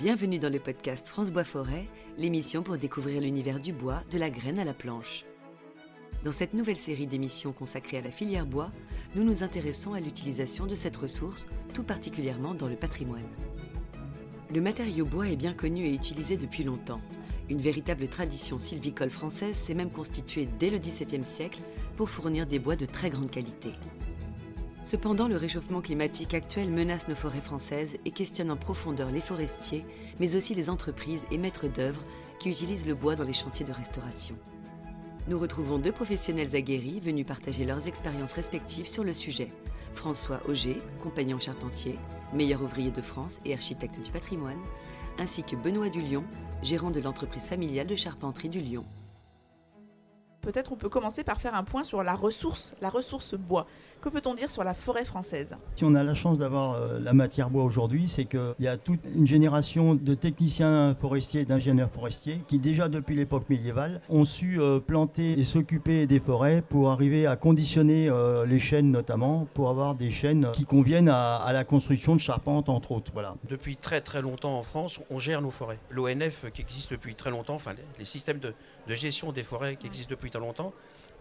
Bienvenue dans le podcast France Bois Forêt, l'émission pour découvrir l'univers du bois, de la graine à la planche. Dans cette nouvelle série d'émissions consacrée à la filière bois, nous nous intéressons à l'utilisation de cette ressource, tout particulièrement dans le patrimoine. Le matériau bois est bien connu et utilisé depuis longtemps. Une véritable tradition sylvicole française s'est même constituée dès le XVIIe siècle pour fournir des bois de très grande qualité. Cependant, le réchauffement climatique actuel menace nos forêts françaises et questionne en profondeur les forestiers, mais aussi les entreprises et maîtres d'œuvre qui utilisent le bois dans les chantiers de restauration. Nous retrouvons deux professionnels aguerris venus partager leurs expériences respectives sur le sujet. François Auger, compagnon charpentier, meilleur ouvrier de France et architecte du patrimoine, ainsi que Benoît Dulion, gérant de l'entreprise familiale de charpenterie du Lyon. Peut-être on peut commencer par faire un point sur la ressource, la ressource bois. Que peut-on dire sur la forêt française? Si on a la chance d'avoir euh, la matière bois aujourd'hui, c'est qu'il y a toute une génération de techniciens forestiers et d'ingénieurs forestiers qui déjà depuis l'époque médiévale ont su euh, planter et s'occuper des forêts pour arriver à conditionner euh, les chênes notamment, pour avoir des chênes qui conviennent à, la construction de charpentes entre autres. Voilà. Depuis très très longtemps en France, on gère nos forêts. L'ONF qui existe depuis très longtemps, enfin les, systèmes de, de gestion des forêts qui existent depuis longtemps,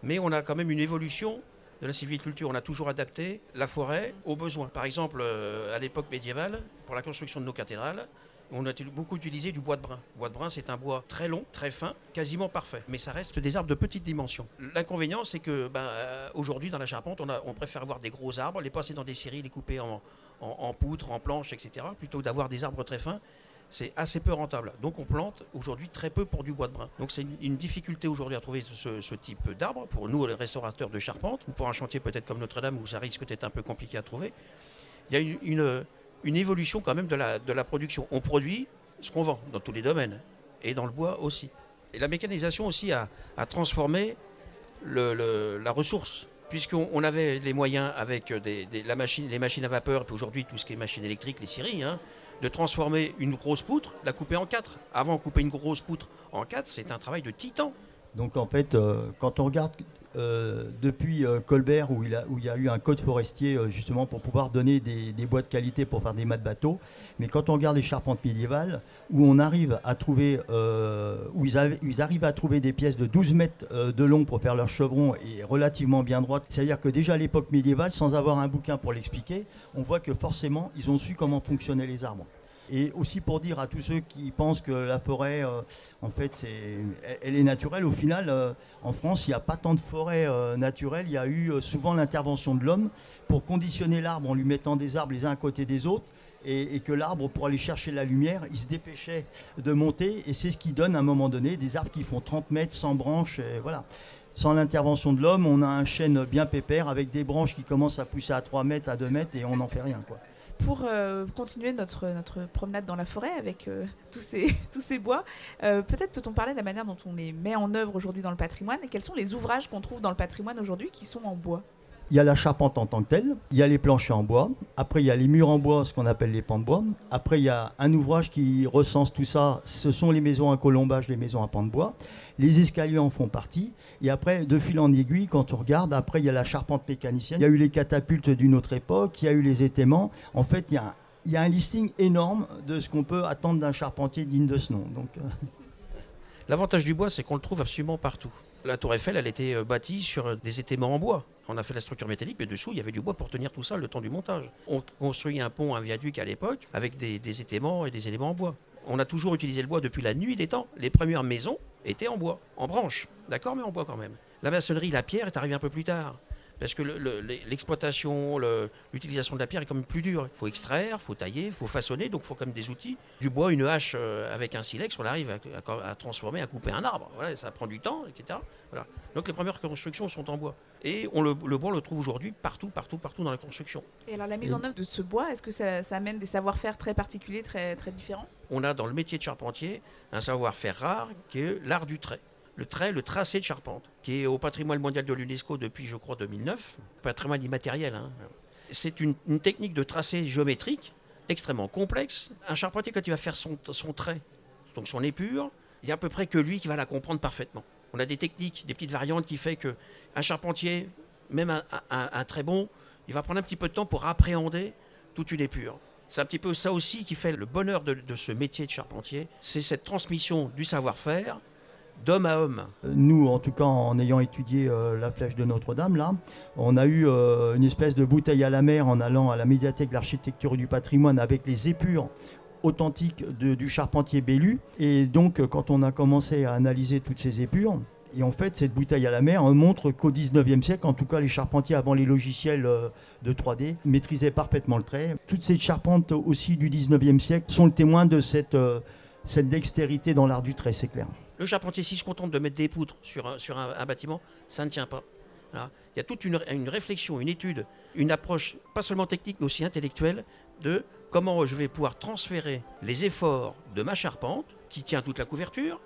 mais on a quand même une évolution de la sylviculture, on a toujours adapté la forêt aux besoins. Par exemple, euh, à l'époque médiévale, pour la construction de nos cathédrales, on a beaucoup utilisé du bois de brun. Le bois de brun, c'est un bois très long, très fin, quasiment parfait. Mais ça reste des arbres de petite dimension. L'inconvénient, c'est que ben, euh, aujourd'hui, dans la charpente, on, préfère avoir des gros arbres, les passer dans des séries, les couper en, en, en poutres, en planches, etc., plutôt d'avoir des arbres très fins c'est assez peu rentable. Donc on plante aujourd'hui très peu pour du bois de brun. Donc c'est une, difficulté aujourd'hui à trouver ce, type d'arbre pour nous, les restaurateurs de charpente, ou pour un chantier peut-être comme Notre-Dame où ça risque d'être un peu compliqué à trouver. Il y a une, évolution quand même de la production. On produit ce qu'on vend dans tous les domaines, et dans le bois aussi. Et la mécanisation aussi a, transformé la ressource puisqu'on avait les moyens avec machine, les machines à vapeur, puis aujourd'hui tout ce qui est machine électrique, les scieries, hein, de transformer une grosse poutre, la couper en quatre. Avant, couper une grosse poutre en quatre, c'est un travail de titan. Donc en fait, euh, quand on regarde euh, depuis euh, Colbert, où il, y a eu un code forestier justement pour pouvoir donner des, bois de qualité pour faire des mâts de bateau, mais quand on regarde les charpentes médiévales, où on arrive à trouver, ils, arrivent à trouver des pièces de 12 mètres de long pour faire leur chevron et relativement bien droite, c'est-à-dire que déjà à l'époque médiévale, sans avoir un bouquin pour l'expliquer, on voit que forcément, ils ont su comment fonctionnaient les arbres. Et aussi pour dire à tous ceux qui pensent que la forêt, euh, en fait, c'est, elle est naturelle, au final, euh, en France, il n'y a pas tant de forêts euh, naturelles. Il y a eu souvent l'intervention de l'homme pour conditionner l'arbre en lui mettant des arbres les uns à côté des autres. Et, que l'arbre, pour aller chercher la lumière, il se dépêchait de monter. Et c'est ce qui donne à un moment donné des arbres qui font 30 mètres, sans branches. Et voilà sans l'intervention de l'homme, on a un chêne bien pépère avec des branches qui commencent à pousser à 3 mètres, à 2 mètres et on n'en fait rien. Quoi pour euh, continuer notre, promenade dans la forêt avec euh, tous, ces, tous ces bois, euh, peut-être peut-on parler de la manière dont on les met en œuvre aujourd'hui dans le patrimoine et quels sont les ouvrages qu'on trouve dans le patrimoine aujourd'hui qui sont en bois? Il y a la charpente en tant que telle, il y a les planchers en bois, après il y a les murs en bois, ce qu'on appelle les pans de bois, après il y a un ouvrage qui recense tout ça, ce sont les maisons à colombage, les maisons à pans de bois, les escaliers en font partie, et après, de fil en aiguille, quand on regarde, après il y a la charpente mécanicienne, il y a eu les catapultes d'une autre époque, il y a eu les étaiements, en fait il y a un listing énorme de ce qu'on peut attendre d'un charpentier digne de ce nom. Donc, euh. L'avantage du bois, c'est qu'on le trouve absolument partout. La tour Eiffel, elle était euh, bâtie sur des étaiements en bois. On a fait la structure métallique, mais dessous, il y avait du bois pour tenir tout ça le temps du montage. On construit un pont, un viaduc à l'époque, avec des, des et des éléments en bois. On a toujours utilisé le bois depuis la nuit des temps. Les premières maisons étaient en bois, en branches, d'accord, mais en bois quand même. La maçonnerie, la pierre est arrivée un peu plus tard parce que l'exploitation, l'utilisation de la pierre est quand même plus dure. Il faut extraire, il faut tailler, il faut façonner, donc il faut quand même des outils. Du bois, une hache euh, avec un silex, on arrive à, transformer, à couper un arbre. Voilà, ça prend du temps, etc. Voilà. Donc les premières constructions sont en bois. Et on le, bois, on le trouve aujourd'hui partout, partout, partout dans la construction. Et alors la mise en œuvre de ce bois, est-ce que ça, amène des savoir-faire très particuliers, très, très différents? On a dans le métier de charpentier un savoir-faire rare qui est l'art du trait le trait, le tracé de charpente, qui est au patrimoine mondial de l'UNESCO depuis, je crois, 2009, patrimoine immatériel. Hein. C'est une, technique de tracé géométrique extrêmement complexe. Un charpentier, quand il va faire son, trait, donc son épure, il y a à peu près que lui qui va la comprendre parfaitement. On a des techniques, des petites variantes qui fait que un charpentier, même un, très bon, il va prendre un petit peu de temps pour appréhender toute une épure. C'est un petit peu ça aussi qui fait le bonheur de ce métier de charpentier, c'est cette transmission du savoir-faire d'homme à homme. Nous, en tout cas, en ayant étudié euh, la flèche de Notre-Dame, là, on a eu euh, une espèce de bouteille à la mer en allant à la médiathèque de l'architecture du patrimoine avec les épures authentiques du charpentier Bellu. Et donc, quand on a commencé à analyser toutes ces épures, et en fait, cette bouteille à la mer on montre qu'au 19e siècle, en tout cas, les charpentiers avant les logiciels euh, de 3D maîtrisaient parfaitement le trait. Toutes ces charpentes aussi du 19e siècle sont le témoin de cette, cette dextérité dans l'art du trait, c'est clair. Le charpentier, s'il se contente de mettre des poutres sur un, bâtiment, ça ne tient pas. Il y a toute une, réflexion, une étude, une approche, pas seulement technique, mais aussi intellectuelle, de comment je vais pouvoir transférer les efforts de ma charpente, qui tient toute la couverture,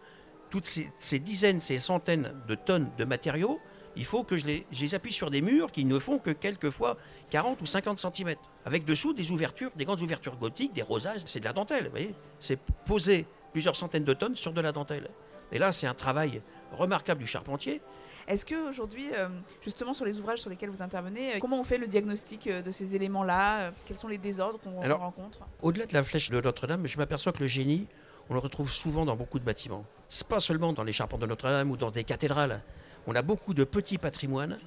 toutes ces, dizaines, ces centaines de tonnes de matériaux, il faut que je les, je les appuie sur des murs qui ne font que quelquefois 40 ou 50 cm. Avec dessous des ouvertures, des grandes ouvertures gothiques, des rosages, c'est de la dentelle, vous voyez C'est poser plusieurs centaines de tonnes sur de la dentelle. Et là, c'est un travail remarquable du charpentier. Est-ce que aujourd'hui, euh, justement sur les ouvrages sur lesquels vous intervenez, euh, comment on fait le diagnostic euh, de ces éléments-là Quels sont les désordres qu'on rencontre Au-delà de la flèche de Notre-Dame, je m'aperçois que le génie, on le retrouve souvent dans beaucoup de bâtiments. C'est pas seulement dans les charpentes de Notre-Dame ou dans des cathédrales. On a beaucoup de petits patrimoines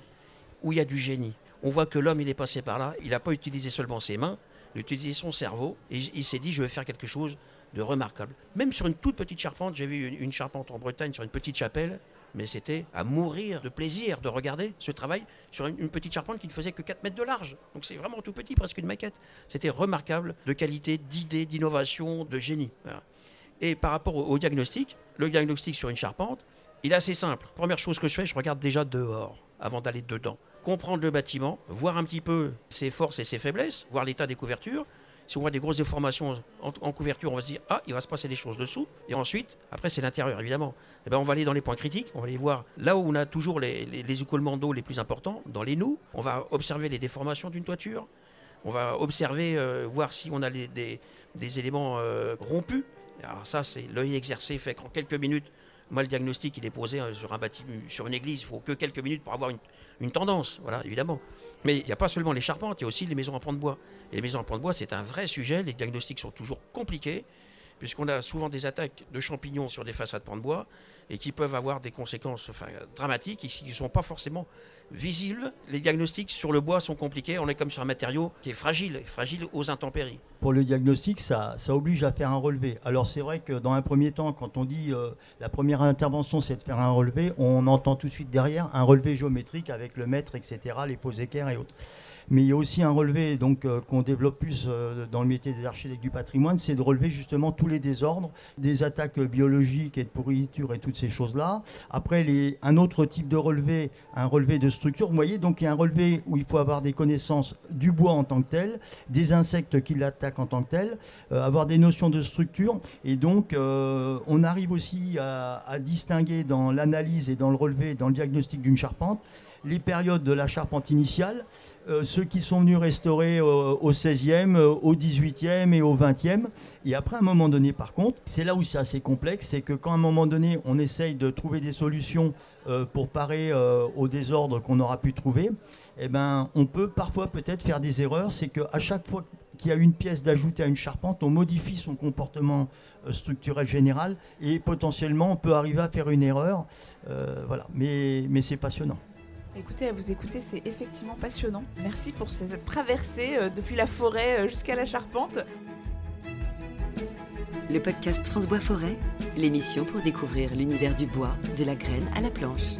où il y a du génie. On voit que l'homme, il est passé par là, il n'a pas utilisé seulement ses mains, il a utilisé son cerveau, et il s'est dit, je vais faire quelque chose de remarquable. Même sur une toute petite charpente, j'ai vu une, charpente en Bretagne sur une petite chapelle, mais c'était à mourir de plaisir de regarder ce travail sur une, petite charpente qui ne faisait que 4 mètres de large. Donc c'est vraiment tout petit, presque une maquette. C'était remarquable de qualité, d'idées, d'innovation, de génie. Et par rapport au, au diagnostic, le diagnostic sur une charpente, il est assez simple. Première chose que je fais, je regarde déjà dehors avant d'aller dedans. Comprendre le bâtiment, voir un petit peu ses forces et ses faiblesses, voir l'état des couvertures. Si on voit des grosses déformations en, couverture, on va se dire ah, il va se passer des choses dessous. Et ensuite, après c'est l'intérieur évidemment. Eh ben, on va aller dans les points critiques, on va aller voir là où on a toujours les, les, écoulements d'eau les plus importants, dans les nous. On va observer les déformations d'une toiture. On va observer, euh, voir si on a des, des éléments euh, rompus. Alors ça, c'est l'œil exercé fait qu'en quelques minutes, moi le diagnostic il est posé euh, sur un bâtiment, sur une église, il faut que quelques minutes pour avoir une, une tendance, voilà, évidemment. Mais il n'y a pas seulement les charpentes, il y a aussi les maisons en pan de bois. Et les maisons en pan de bois, c'est un vrai sujet, les diagnostics sont toujours compliqués, puisqu'on a souvent des attaques de champignons sur des façades pan de bois, et qui peuvent avoir des conséquences dramatiques, et qui ne sont pas forcément visibles. Les diagnostics sur le bois sont compliqués, on est comme sur un matériau qui est fragile, fragile aux intempéries. Pour le diagnostic, ça, ça oblige à faire un relevé. Alors c'est vrai que dans un premier temps, quand on dit euh, la première intervention c'est de faire un relevé, on entend tout de suite derrière un relevé géométrique avec le mètre, etc., les faux équerres et autres. Mais il y a aussi un relevé donc euh, qu'on développe plus euh, dans le métier des architectes du patrimoine, c'est de relever justement tous les désordres, des attaques biologiques et de pourriture et toutes ces choses-là. Après, un autre type de relevé, un relevé de structure. Vous voyez, donc il y a un relevé où il faut avoir des connaissances du bois en tant que tel, des insectes qui l'attaquent en tant que tel, euh, avoir des notions de structure. Et donc, on arrive aussi à, distinguer dans l'analyse et dans le relevé, dans le diagnostic d'une charpente, les périodes de la charpente initiale, ceux qui sont venus restaurer euh, au 16e, euh, au 18e et au 20e. Et après, à un moment donné, par contre, c'est là où c'est assez complexe, c'est que quand à un moment donné, on essaye de trouver des solutions euh, pour parer euh, au désordre qu'on aura pu trouver, eh ben, on peut parfois peut-être faire des erreurs. C'est qu'à chaque fois qu'il y a une pièce d'ajoutée à une charpente, on modifie son comportement euh, structurel général et potentiellement on peut arriver à faire une erreur. Voilà, mais c'est passionnant. Écoutez, à vous écouter, c'est effectivement passionnant. Merci pour cette traversée euh, depuis la forêt euh, jusqu'à la charpente. Le podcast France Bois Forêt, l'émission pour découvrir l'univers du bois, de la graine à la planche.